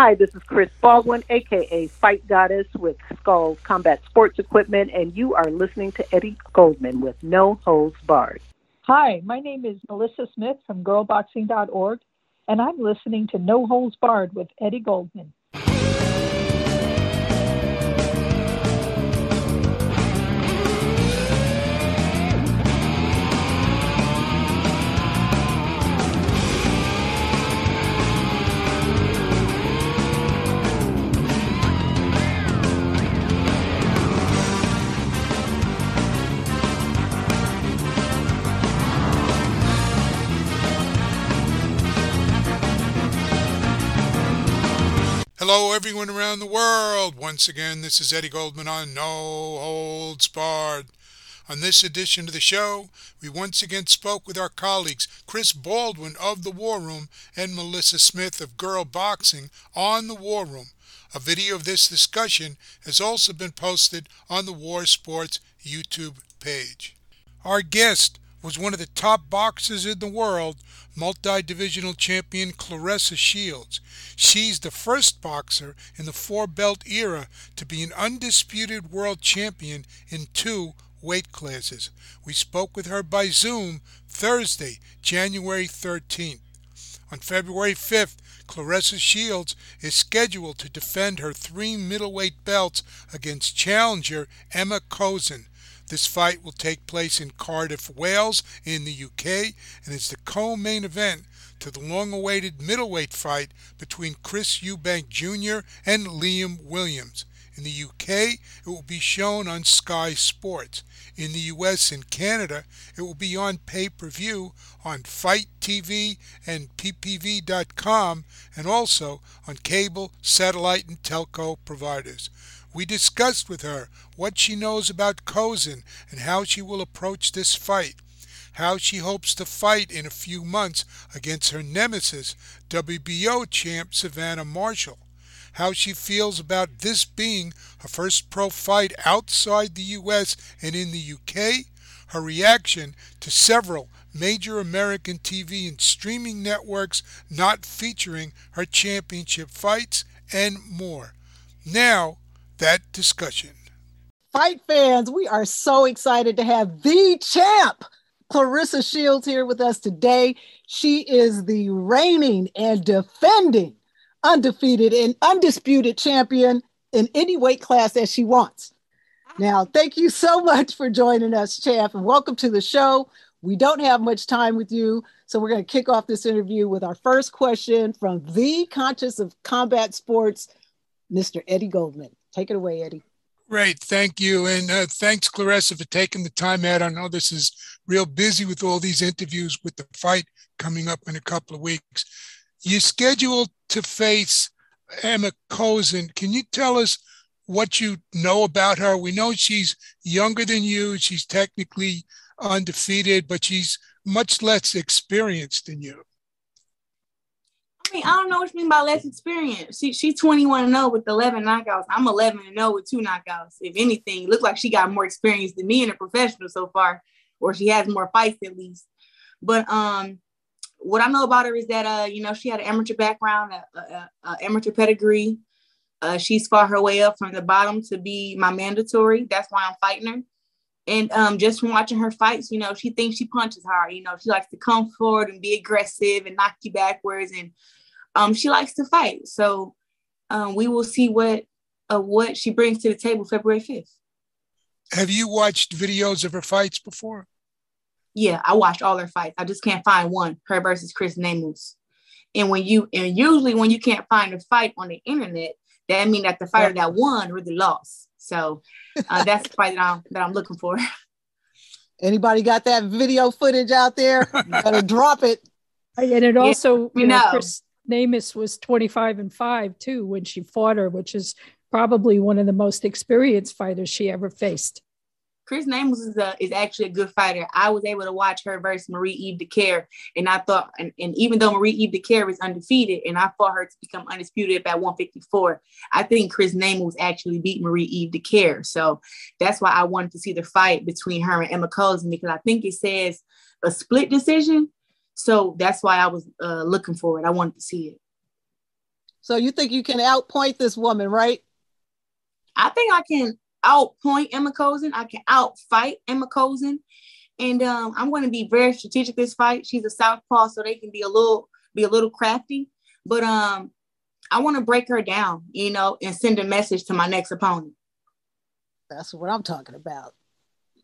Hi, this is Chris Baldwin, aka Fight Goddess with Skull Combat Sports Equipment, and you are listening to Eddie Goldman with No Holds Barred. Hi, my name is Melissa Smith from girlboxing.org, and I'm listening to No Holds Barred with Eddie Goldman. Hello, everyone around the world. Once again, this is Eddie Goldman on No Holds Barred. On this edition of the show, we once again spoke with our colleagues Chris Baldwin of The War Room and Melissa Smith of Girl Boxing on The War Room. A video of this discussion has also been posted on the War Sports YouTube page. Our guest was one of the top boxers in the world, multi-divisional champion Claressa Shields. She's the first boxer in the four-belt era to be an undisputed world champion in two weight classes. We spoke with her by Zoom Thursday, January 13th. On February 5th, Claressa Shields is scheduled to defend her three middleweight belts against challenger Emma Kozin. This fight will take place in Cardiff, Wales, in the UK, and is the co-main event to the long-awaited middleweight fight between Chris Eubank Jr. and Liam Williams. In the UK, it will be shown on Sky Sports. In the US and Canada, it will be on pay-per-view on FITE TV and ppv.com and also on cable, satellite, and telco providers. We discussed with her what she knows about Kozin and how she will approach this fight, how she hopes to fight in a few months against her nemesis, WBO champ Savannah Marshall, how she feels about this being her first pro fight outside the US and in the UK, her reaction to several major American TV and streaming networks not featuring her championship fights, and more. Now, that discussion. Fight fans, we are so excited to have the champ, Claressa Shields, here with us today. She is the reigning and defending undefeated and undisputed champion in any weight class that she wants. Now, thank you so much for joining us, champ, and welcome to the show. We don't have much time with you, so we're going to kick off this interview with our first question from the conscious of combat sports, Mr. Eddie Goldman. Take it away, Eddie. Great, thank you, and uh, thanks, Claressa, for taking the time out. I know this is real busy with all these interviews with the fight coming up in a couple of weeks. You're scheduled to face Emma Kozin. Can you tell us what you know about her? We know she's younger than you. She's technically undefeated, but she's much less experienced than you. I mean, I don't know what you mean by less experience. She, she's 21 and 0 with 11 knockouts. I'm 11 and 0 with two knockouts. If anything, look like she got more experience than me in a professional so far, or she has more fights at least. But um, what I know about her is that uh, you know, she had an amateur background, a, a, a amateur pedigree. Uh, she's fought her way up from the bottom to be my mandatory. That's why I'm fighting her. And um, just from watching her fights, you know, she thinks she punches hard. You know, she likes to come forward and be aggressive and knock you backwards and um, she likes to fight. So um, we will see what uh, what she brings to the table February 5th. Have you watched videos of her fights before? Yeah, I watched all her fights. I just can't find one, her versus Chris Namus. And when you and usually when you can't find a fight on the internet, that means that the fighter that won really lost. So uh, that's the fight that I'm that I'm looking for. Anybody got that video footage out there? You better drop it. And it also, yeah, you know, Chris, Namus was 25 and 5 too when she fought her, which is probably one of the most experienced fighters she ever faced. Chris Namus is, a, is actually a good fighter. I was able to watch her versus Marie Eve Dicaire, and I thought, and, and even though Marie Eve Dicaire is undefeated, and I fought her to become undisputed at 154, I think Chris Namus actually beat Marie Eve Dicaire. So that's why I wanted to see the fight between her and Emma Kozin because I think it says a split decision, so that's why I was uh, looking for it. I wanted to see it. So you think you can outpoint this woman, right? I think I can outpoint Emma Kozin. I can outfight Emma Kozin. And um, I'm going to be very strategic this fight. She's a southpaw, so they can be a little be a little crafty. But um, I want to break her down, you know, and send a message to my next opponent. That's what I'm talking about.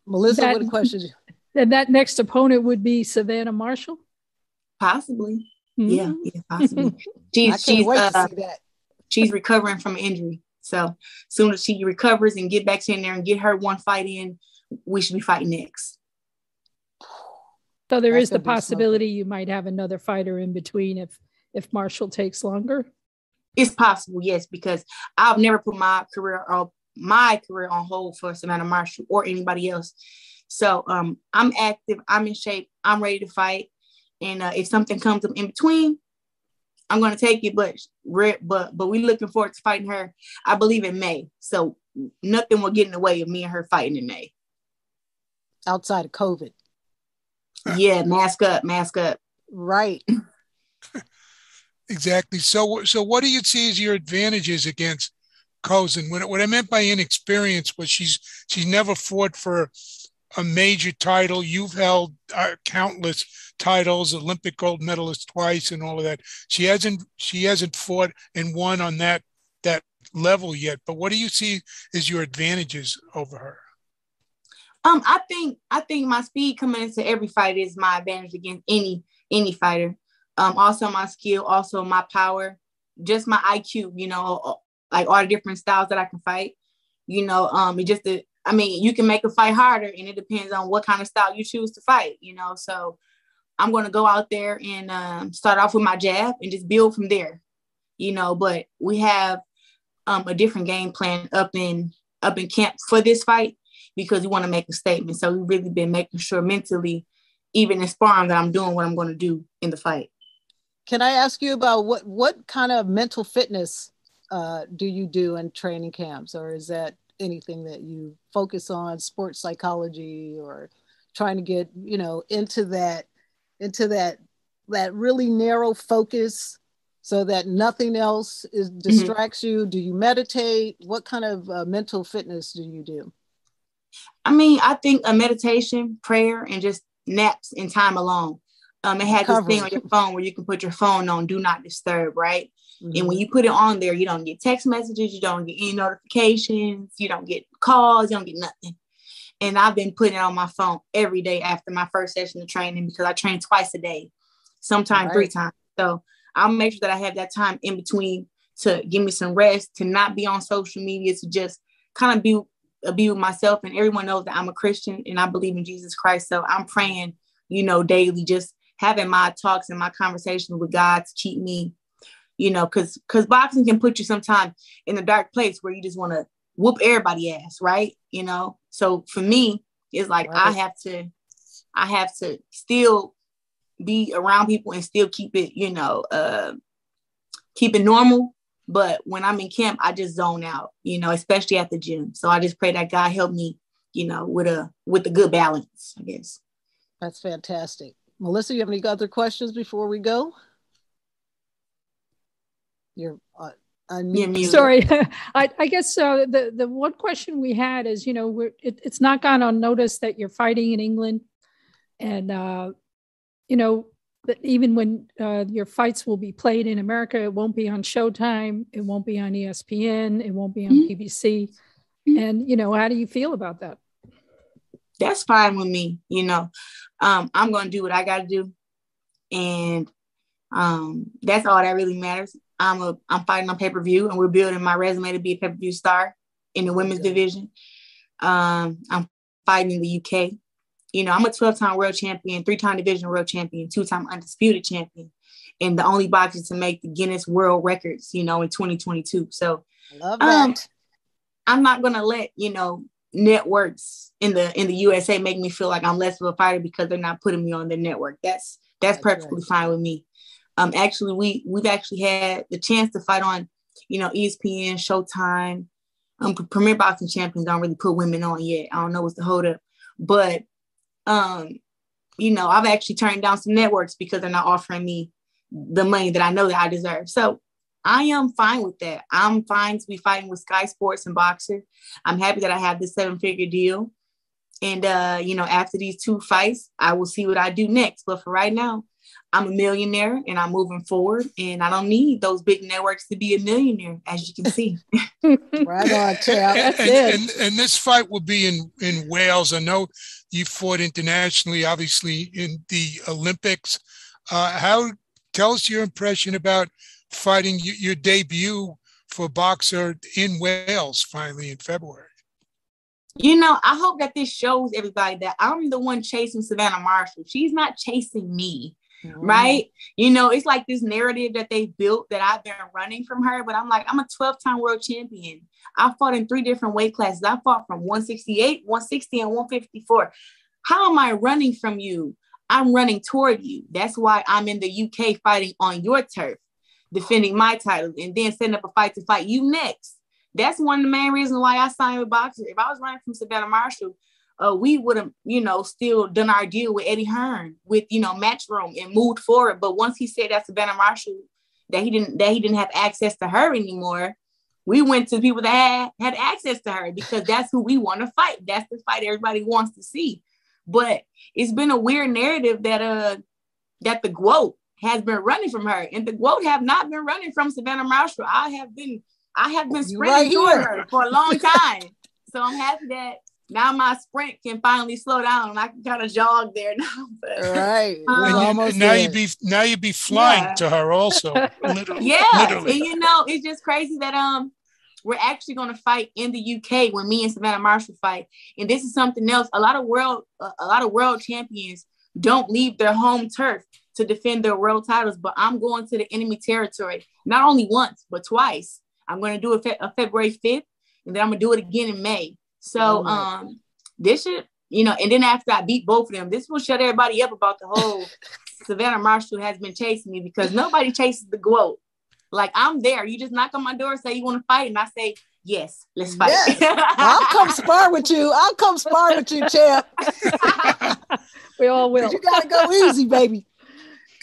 Melissa, that, what a question. And that next opponent would be Savannah Marshall? Possibly. Mm-hmm. Yeah, yeah, possibly. she's she's uh, she's recovering from injury. So soon as she recovers and get back in there and get her one fight in, we should be fighting next. So there That's the possibility you might have another fighter in between if if Marshall takes longer. It's possible, yes, because I've never put my career or my career on hold for Savannah Marshall or anybody else. So um, I'm active, I'm in shape, I'm ready to fight, and uh, if something comes up in between, I'm going to take it. But but but we looking forward to fighting her. I believe in May, so nothing will get in the way of me and her fighting in May. Outside of COVID. Yeah, mask up, mask up. Right. exactly. So, so what do you see as your advantages against Kozin? What, what I meant by inexperience was she's she's never fought for a major title. You've held uh, countless titles, Olympic gold medalist twice, and all of that. She hasn't she hasn't fought and won on that that level yet. But what do you see as your advantages over her? Um, I think I think my speed coming into every fight is my advantage against any any fighter. Um, also my skill, also my power, just my IQ. You know, like all the different styles that I can fight. You know, um, it just the, I mean, you can make a fight harder, and it depends on what kind of style you choose to fight. You know, so I'm going to go out there and um, start off with my jab and just build from there. You know, but we have um, a different game plan up in up in camp for this fight because we want to make a statement. So we've really been making sure mentally, even in sparring, that I'm doing what I'm going to do in the fight. Can I ask you about what what kind of mental fitness uh, do you do in training camps, or is that anything that you focus on, sports psychology, or trying to get you know into that into that that really narrow focus so that nothing else is mm-hmm. distracts mm-hmm. you do you meditate what kind of uh, mental fitness do you do I mean, I think a meditation, prayer, and just naps and time alone. Um, it has this thing on your phone where you can put your phone on do not disturb, right? Mm-hmm. And when mm-hmm. you put it on there, you don't get text messages, you don't get any notifications, you don't get calls, you don't get nothing. And I've been putting it on my phone every day after my first session of training because I train twice a day, sometimes right. three times. So I'll make sure that I have that time in between to give me some rest, to not be on social media, to just kind of be be with myself and everyone knows that I'm a Christian and I believe in Jesus Christ. So I'm praying, you know, daily, just having my talks and my conversations with God to keep me, you know, because because boxing can put you sometimes in a dark place where you just want to whoop everybody ass, right? You know. So for me, it's like right. I have to, I have to still be around people and still keep it, you know, uh, keep it normal but when I'm in camp, I just zone out, you know, especially at the gym. So I just pray that God help me, you know, with a with a good balance, I guess. That's fantastic. Melissa, you have any other questions before we go? You're uh, Sorry, I, I guess uh, the the one question we had is, you know, we're, it, it's not gone unnoticed that you're fighting in England, and uh, you know, that even when uh, your fights will be played in America, it won't be on Showtime, it won't be on ESPN, it won't be on mm-hmm. BBC. Mm-hmm. And you know, how do you feel about that? That's fine with me. You know, um, I'm going to do what I got to do, and um, that's all that really matters. I'm a I'm fighting on pay per view, and we're building my resume to be a pay per view star in the women's division. Um, I'm fighting in the UK you know, I'm a 12 time world champion, three time division world champion, two time undisputed champion, and the only boxer to make the Guinness World Records, you know, in 2022. So, love that. Um, I'm not gonna let you know networks in the in the USA make me feel like I'm less of a fighter because they're not putting me on their network. That's that's, that's perfectly right. fine with me. Um, actually, we we've actually had the chance to fight on, you know, ESPN, Showtime. Um, Premier Boxing Champions don't really put women on yet. I don't know what's the hold up, but um, you know, I've actually turned down some networks because they're not offering me the money that I know that I deserve. So I am fine with that. I'm fine to be fighting with Sky Sports and Boxxer. I'm happy that I have this seven figure deal. And uh, you know, after these two fights, I will see what I do next. But for right now, I'm a millionaire and I'm moving forward. And I don't need those big networks to be a millionaire, as you can see. right on, Chad. That's and, it. And, and, this fight will be in, in Wales. I know you fought internationally, obviously in the Olympics. Uh, how tell us your impression about fighting your debut for Boxxer in Wales finally in February. You know, I hope that this shows everybody that I'm the one chasing Savannah Marshall. She's not chasing me. Mm-hmm. Right. You know, it's like this narrative that they built that I've been running from her, but I'm like, I'm a 12 time world champion. I fought in three different weight classes. I fought from 168, 160, and 154. How am I running from you? I'm running toward you. That's why I'm in the UK fighting on your turf, defending my title, and then setting up a fight to fight you next. That's one of the main reasons why I signed with Boxxer. If I was running from Savannah Marshall, uh, we would have, you know, still done our deal with Eddie Hearn with, you know, Matchroom and moved forward. But once he said that Savannah Marshall that he didn't that he didn't have access to her anymore, we went to people that had, had access to her because that's who we want to fight. That's the fight everybody wants to see. But it's been a weird narrative that uh that the GOAT has been running from her, and the GOAT have not been running from Savannah Marshall. I have been I have been sprinting right toward her for a long time. so I'm happy that now my sprint can finally slow down. And I can kind of jog there now. But, right. Um, you, now you be now you be flying yeah. to her also. literally, yeah. Literally. And you know, it's just crazy that um we're actually going to fight in the UK when me and Savannah Marshall fight. And this is something else. A lot of world a lot of world champions don't leave their home turf to defend their world titles, but I'm going to the enemy territory not only once but twice. I'm going to do it fe- uh, February 5th, and then I'm going to do it again in May. So oh, um, this should, you know, and then after I beat both of them, this will shut everybody up about the whole Savannah Marshall has been chasing me because nobody chases the GOAT. Like I'm there. You just knock on my door, say you want to fight, and I say, Yes, let's fight. Yes. I'll come spar with you. I'll come spar with you, champ. we all will. You gotta go easy, baby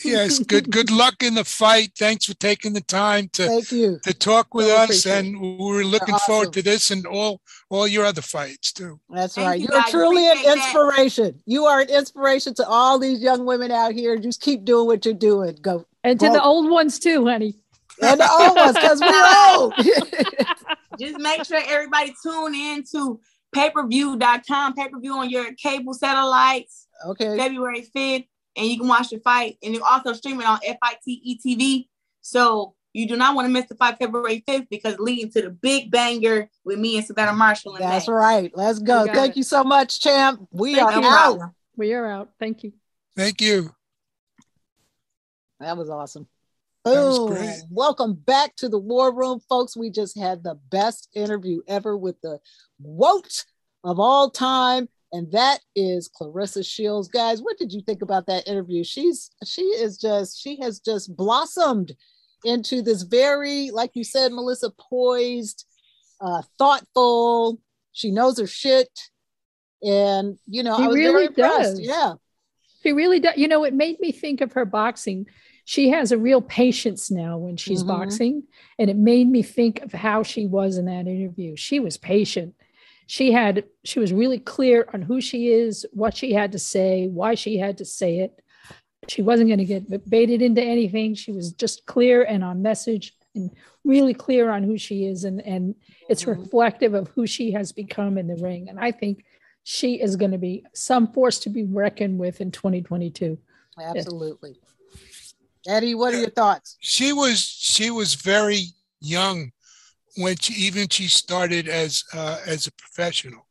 yes, good good luck in the fight. Thanks for taking the time to to talk with really us, and we're looking awesome. forward to this and all all your other fights too. That's Thank right. You You're truly an inspiration. That. You are an inspiration to all these young women out here. Just keep doing what you're doing. Go and to the old ones too, honey. And the old ones, because we're old. Just make sure everybody tune in to pay-per-view.com, pay-per-view on your cable satellites. Okay. February 5th and you can watch the fight. And you also stream it on FITE TV. So you do not want to miss the fight February 5th because leading to the big banger with me and Savannah Marshall. That's May. right. Let's go. Thank it. you so much, champ. We Thank are out. We are out. Thank you. Thank you. That was awesome. Boom. Welcome back to the War Room, folks. We just had the best interview ever with the WOAT of all time, and that is Claressa Shields. Guys, what did you think about that interview? She's she is just she has just blossomed into this very, like you said, Melissa, poised, uh, thoughtful. She knows her shit, and you know, she I was really very impressed. Does. Yeah, she really does. You know, it made me think of her boxing. She has a real patience now when she's mm-hmm. boxing, and it made me think of how she was in that interview. She was patient she had she was really clear on who she is what she had to say why she had to say it. She wasn't going to get baited into anything. She was just clear and on message and really clear on who she is and and it's mm-hmm. reflective of who she has become in the ring. And i think she is going to be some force to be reckoned with in 2022 absolutely. Eddie what are your thoughts? She was she was very young when she even she started as uh, as a professional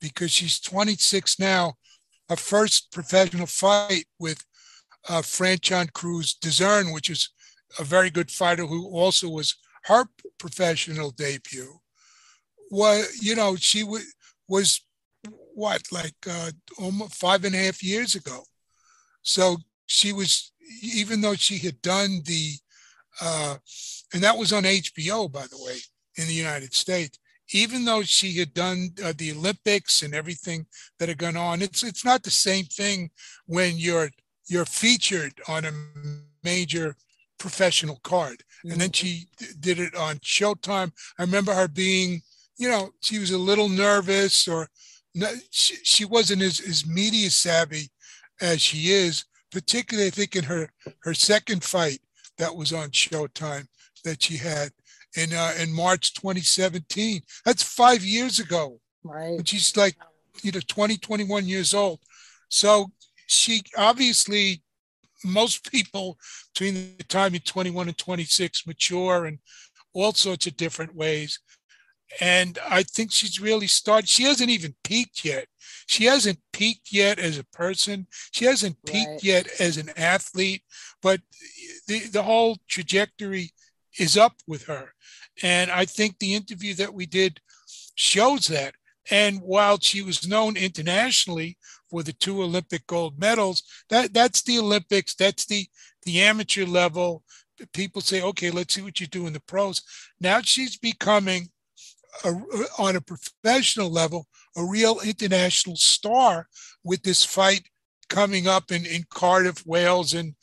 because she's 26 now her first professional fight with uh, Franchon Crews-Dezurn, which is a very good fighter who also was her professional debut. Was you know she w- was what like uh, almost five and a half years ago, so she was even though she had done the uh, and that was on HBO by the way in the United States. Even though she had done uh, the Olympics and everything that had gone on, it's it's not the same thing when you're you're featured on a major professional card. And then she did it on Showtime. I remember her being, you know, she was a little nervous or no, she, she wasn't as, as media savvy as she is, particularly I think in her her second fight that was on Showtime that she had in uh, in March 2017. That's five years ago. Right. And she's like, you know, 20, 21 years old. So she obviously, most people between the time you're 21 and 26 mature in all sorts of different ways. And I think she's really started. She hasn't even peaked yet. She hasn't peaked yet as a person. She hasn't peaked Right. yet as an athlete. But the, the whole trajectory is up with her. And I think the interview that we did shows that. And while she was known internationally for the two Olympic gold medals, that that's the Olympics, that's the the amateur level. People say, okay, let's see what you do in the pros. Now she's becoming a, on a professional level a real international star with this fight coming up in, in Cardiff, Wales, and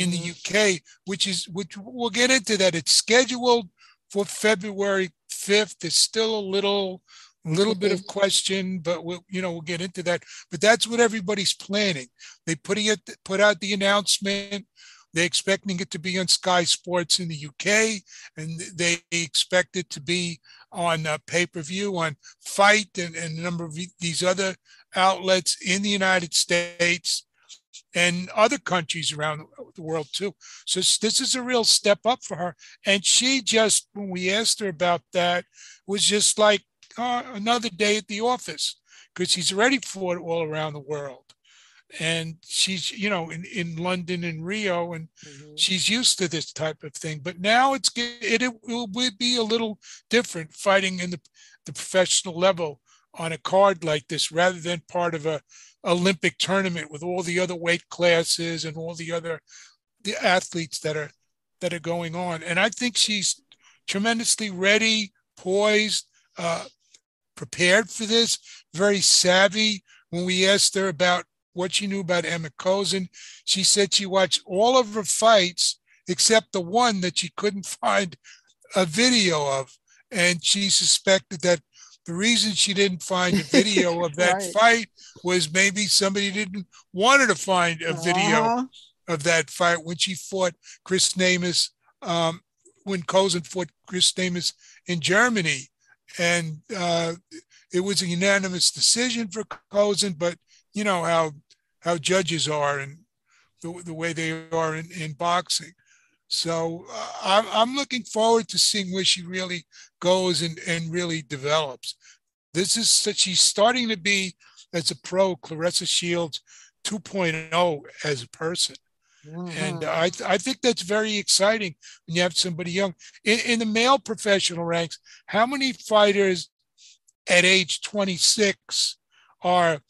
in the Mhm. UK, which is which we'll get into that. It's scheduled for February 5th. There's still a little little bit of question, but we'll you know we'll get into that. But that's what everybody's planning. They putting it put out the announcement. They're expecting it to be on Sky Sports in the UK, and they expect it to be on uh, pay-per-view on FITE and, and a number of these other outlets in the United States and other countries around the- world too. So this is a real step up for her. And she just, when we asked her about that, was just like uh, another day at the office because she's already fought all around the world. And she's, you know, in, in London and Rio, and Mhm. she's used to this type of thing. But now it's it, it will be a little different fighting in the, the professional level on a card like this rather than part of a Olympic tournament with all the other weight classes and all the other the athletes that are that are going on. And I think she's tremendously ready, poised, uh, prepared for this, very savvy. When we asked her about what she knew about Emma Kozin, she said she watched all of her fights except the one that she couldn't find a video of. And she suspected that the reason she didn't find a video of that Right. fight was maybe somebody didn't want her to find a video Uh-huh. of that fight when she fought Chris Namus, um, when Kozin fought Chris Namus in Germany. And uh, it was a unanimous decision for Kozin, but you know how how judges are and the, the way they are in, in boxing. So uh, I'm, I'm looking forward to seeing where she really goes and, and really develops. This is that she's starting to be, as a pro, Claressa Shields 2.0 as a person. And Mhm. uh, I, th- I think that's very exciting when you have somebody young. In, in the male professional ranks, how many fighters at age 26 are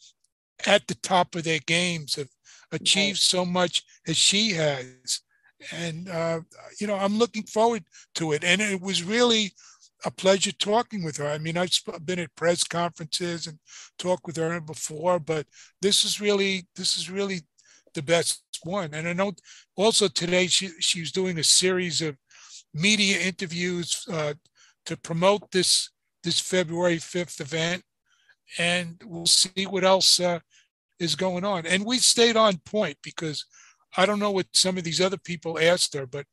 at the top of their games, have achieved so much as she has? And, uh, you know, I'm looking forward to it. And it was really a pleasure talking with her. I mean, I've been at press conferences and talked with her before, but this is really, this is really the best one. And I know also today she she was doing a series of media interviews uh, to promote this this February 5th event. And we'll see what else uh, is going on. And we stayed on point because I don't know what some of these other people asked her, but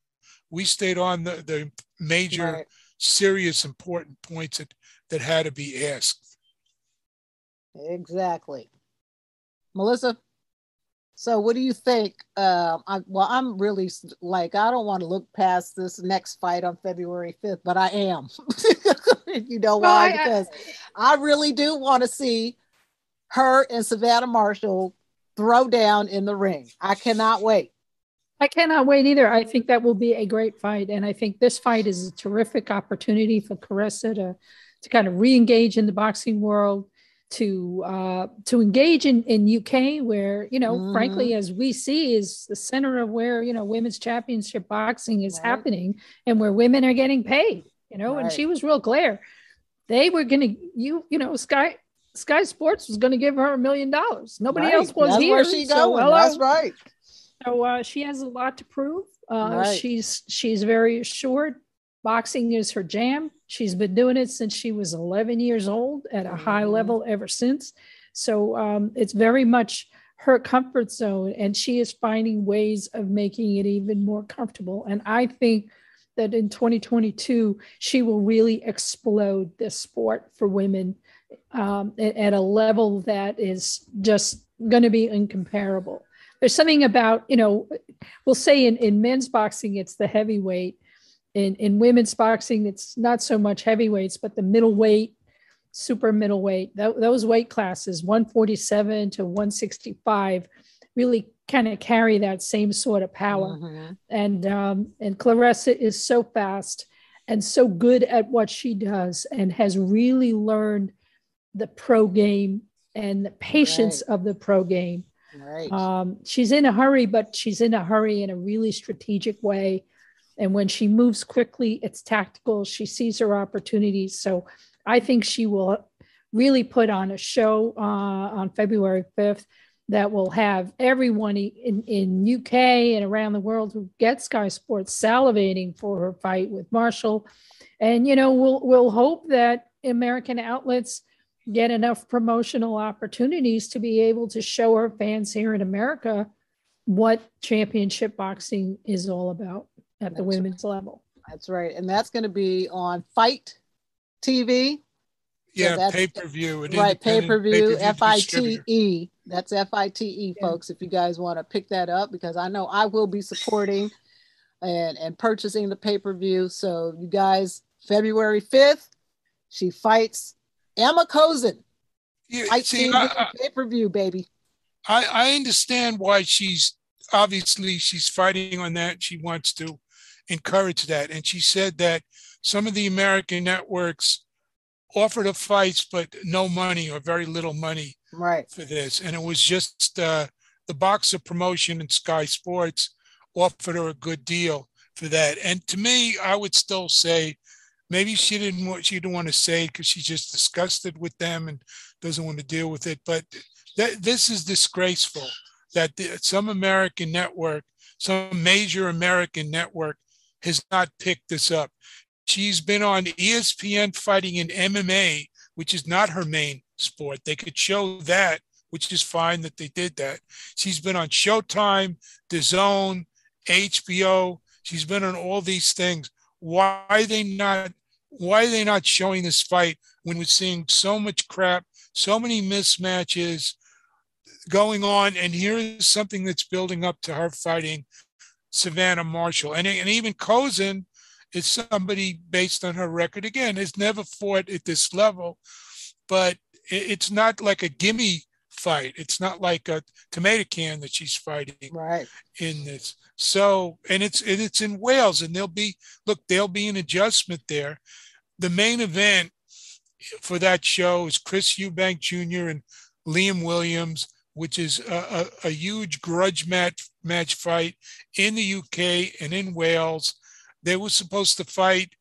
we stayed on the, the major, Right. serious, important points that, that had to be asked. Exactly. Melissa, so what do you think? Um, I, well, I'm really like, I don't want to look past this next fight on February 5th, but I am. you know why? I- I- because I really do want to see her and Savannah Marshall throw down in the ring. I cannot wait. I cannot wait either. I think that will be a great fight. And I think this fight is a terrific opportunity for Claressa to, to kind of re-engage in the boxing world, to uh, to engage in, in UK, where, you know, Mhm. frankly, as we see, is the center of where, you know, women's championship boxing is Right. happening and where women are getting paid, you know, and she was real clear. They were gonna you, you know, Sky Sky Sports was gonna give her a million dollars. Nobody Right. else was That's here. where she so going. hello. That's right. So uh, she has a lot to prove. Uh, right. She's she's very assured. Boxing is her jam. She's been doing it since she was 11 years old at a mm-hmm. high level ever since. So um, it's very much her comfort zone, and she is finding ways of making it even more comfortable. And I think that in 2022 she will really explode this sport for women um, at, at a level that is just going to be incomparable. There's something about, you know, we'll say in, in men's boxing, it's the heavyweight. In, in women's boxing, it's not so much heavyweights, but the middleweight, super middleweight, th- those weight classes, 147 to 165, really kind of carry that same sort of power. Mm-hmm. And um, and Claressa is so fast and so good at what she does, and has really learned the pro game and the patience right. of the pro game. Right. Um, she's in a hurry, but she's in a hurry in a really strategic way. And when she moves quickly, it's tactical. She sees her opportunities. So I think she will really put on a show uh, on February 5th that will have everyone in, in UK and around the world who get Sky Sports salivating for her fight with Marshall. And, you know, we'll, we'll hope that American outlets get enough promotional opportunities to be able to show our fans here in America what championship boxing is all about at that's the women's right. level. That's right. And that's going to be on FITE TV. Yeah, so pay per view. Right, pay per view, F I T E. That's F I T E, folks. If you guys want to pick that up, because I know I will be supporting and, and purchasing the pay per view. So, you guys, February 5th, she fights Emma Kozin. Yeah, I see, pay per view, baby. I, I understand why she's obviously she's fighting on that. She wants to encourage that. And she said that some of the American networks offered a fights, but no money or very little money right. for this. And it was just uh, the Boxxer promotion and Sky Sports offered her a good deal for that. And to me, I would still say maybe she didn't want she didn't want to say because she's just disgusted with them and doesn't want to deal with it. But th- this is disgraceful that the, some American network, some major American network, has not picked this up. She's been on ESPN fighting in MMA, which is not her main sport. They could show that, which is fine that they did that. She's been on Showtime, The Zone, HBO. She's been on all these things. Why are they not why are they not showing this fight when we're seeing so much crap, so many mismatches going on? And here is something that's building up to her fighting Savannah Marshall. And, and even Kozin is somebody based on her record, again, has never fought at this level, but it's not like a gimme fight. It's not like a tomato can that she's fighting right. in this. So, and it's it's in Wales, and there'll be look, there'll be an adjustment there. The main event for that show is Chris Eubank Jr. and Liam Williams, which is a, a, a huge grudge match match fight in the UK and in Wales. They were supposed to fight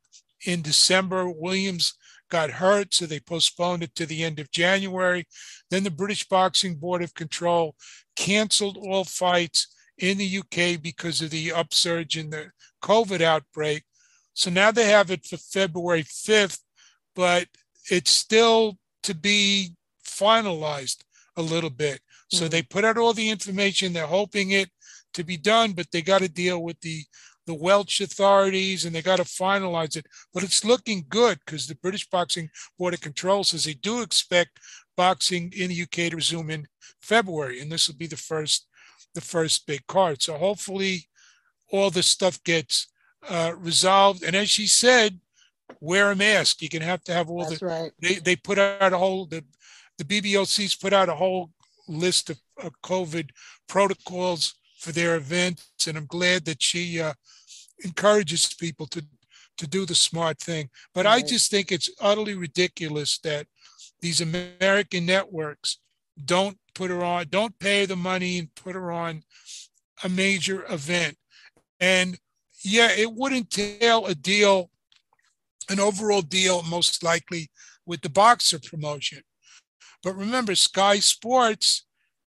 in December. Williams got hurt, so they postponed it to the end of January. Then the British Boxing Board of Control canceled all fights in the UK because of the upsurge in the COVID outbreak. So now they have it for February 5th, but it's still to be finalized a little bit. So mm-hmm. they put out all the information. They're hoping it to be done, but they got to deal with the the Welsh authorities and they got to finalize it. But it's looking good because the British Boxing Board of Control says they do expect boxing in the UK to resume in February, and this will be the first the first big card. So hopefully, all this stuff gets uh, resolved. And as she said, wear a mask. You can have to have all That's the. Right. They they put out a whole the the BBOC's put out a whole list of, of COVID protocols for their events, and I'm glad that she uh, encourages people to to do the smart thing. But right. I just think it's utterly ridiculous that these American networks don't put her on, don't pay the money and put her on a major event. And yeah, it would entail a deal, an overall deal, most likely with the Boxxer promotion. But remember, Sky Sports,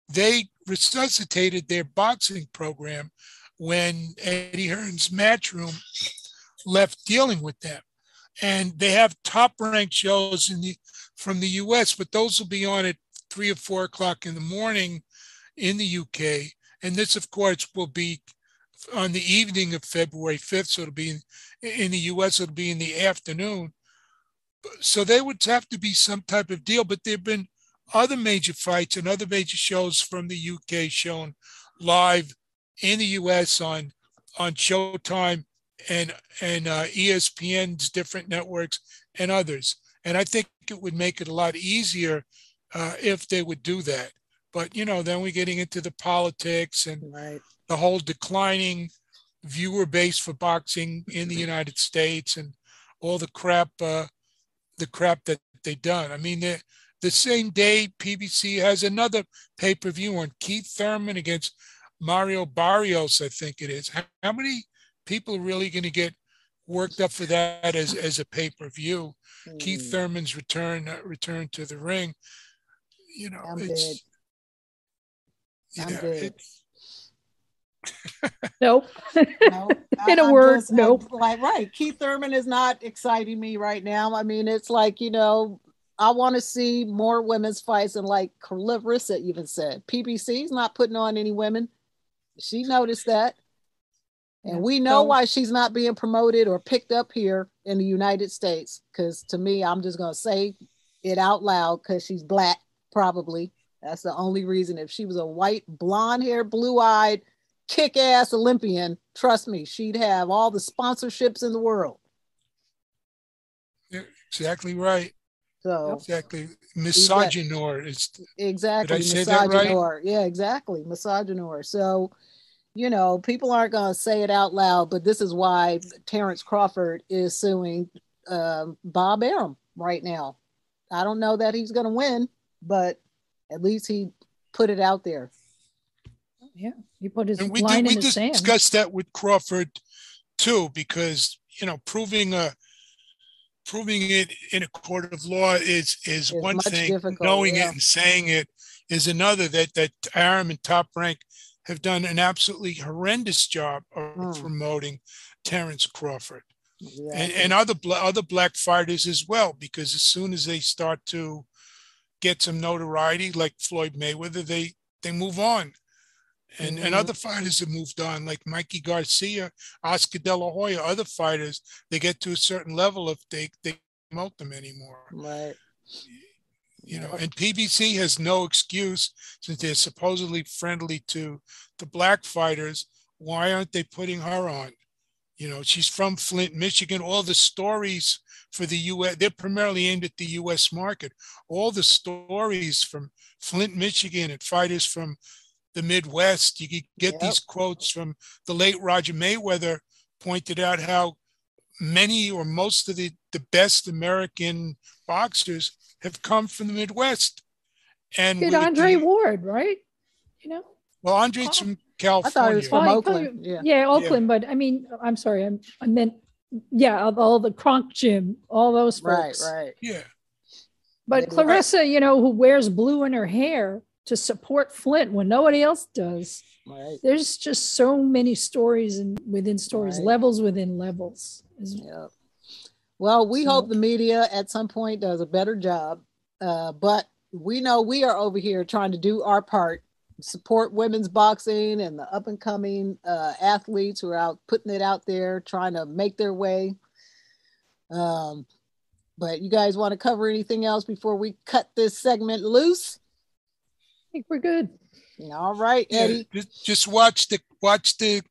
they resuscitated their boxing program when Eddie Hearn's Matchroom left dealing with them. And they have top ranked shows in the from the US, but those will be on at three or four o'clock in the morning in the UK. And this, of course, will be on the evening of February 5th. So it'll be in, in the US, it'll be in the afternoon. So there would have to be some type of deal, but there have been other major fights and other major shows from the UK shown live in the US on on Showtime and and uh, ESPN's different networks and others. And I think it would make it a lot easier uh, if they would do that. But you know, then we're getting into the politics and Right. the whole declining viewer base for boxing in the United States and all the crap, uh, the crap that they done. I mean, the the same day PBC has another pay per view on Keith Thurman against Mario Barrios, I think it is. How, how many people are really going to get worked up for that as as a pay per view? Keith Mm, Thurman's return uh, return to the ring. You know, I'm it's I'm yeah, dead. it's Nope. no, In a I'm word, just, nope. Like right, Keith Thurman is not exciting me right now. I mean, it's like you know, I want to see more women's fights, and like Claressa even said, PBC's not putting on any women. She noticed that, and we know so- why she's not being promoted or picked up here in the United States. Because to me, I'm just gonna say it out loud because she's black, probably. That's the only reason. If she was a white, blonde hair, blue eyed, kick ass Olympian, trust me, she'd have all the sponsorships in the world. exactly right. So Exactly. Misogynoir is exactly, say that right? Yeah, exactly, misogynoir. So, you know, people aren't going to say it out loud, but this is why Terrence Crawford is suing um, Bob Arum right now. I don't know that he's going to win, but at least he put it out there. Yeah, he put his and we line did, we in the sand. discussed that with Crawford too, because you know, proving a proving it in a court of law is is one thing. Knowing yeah. it and saying it is another. That that Arum and Top Rank have done an absolutely horrendous job of Mm. promoting Terrence Crawford. and, and other other black fighters as well because as soon as they start to get some notoriety like Floyd Mayweather they they move on and and Mhm. other fighters have moved on like Mikey Garcia Oscar De La Hoya other fighters they get to a certain level if they they promote them anymore. Right. you know and PBC has no excuse since they're supposedly friendly to the black fighters. Why aren't they putting her on? You know she's from Flint Michigan. All the stories for the US they're primarily aimed at the US market. All the stories from Flint Michigan and fighters from the Midwest you could get Yep. these quotes from the late Roger Mayweather pointed out how many or most of the the best American boxers have come from the Midwest. And Did Andre being- Ward, right? You know, well, Andre's oh. from I thought it was California. from Oh, Oakland. thought Yeah. yeah, Oakland, but I mean, I'm sorry, I'm, I meant, yeah, all- all the Kronk Gym, all those Right, folks. right. right. yeah, But Maybe- Claressa, you know, who wears blue in her hair to support Flint when nobody else does. Right. There's just so many stories and within stories, Right. levels within levels. Yeah. Well, we So- hope the media at some point does a better job. Uh, but we know we are over here trying to do our part, support women's boxing and the up and coming uh, athletes who are out putting it out there, trying to make their way. Um, but you guys want to cover anything else before we cut this segment loose? I think we're good. All right, yeah. Eddie. Just, just watch the watch the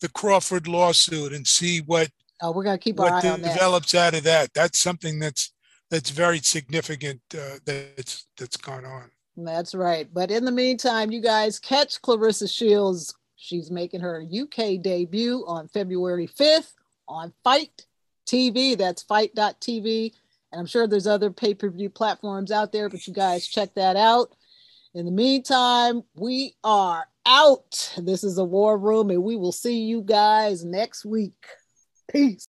the Crawford lawsuit and see what Oh, we're gonna keep our what eye on that. develops out of that. That's something that's that's very significant uh, that's that's gone on. That's right. But in the meantime, you guys catch Claressa Shields. She's making her UK debut on February 5th on FITE TV. That's fite.tv. And I'm sure there's other pay per view platforms out there, but you guys check that out. In the meantime, we are out. This is a war room, and we will see you guys next week. Peace.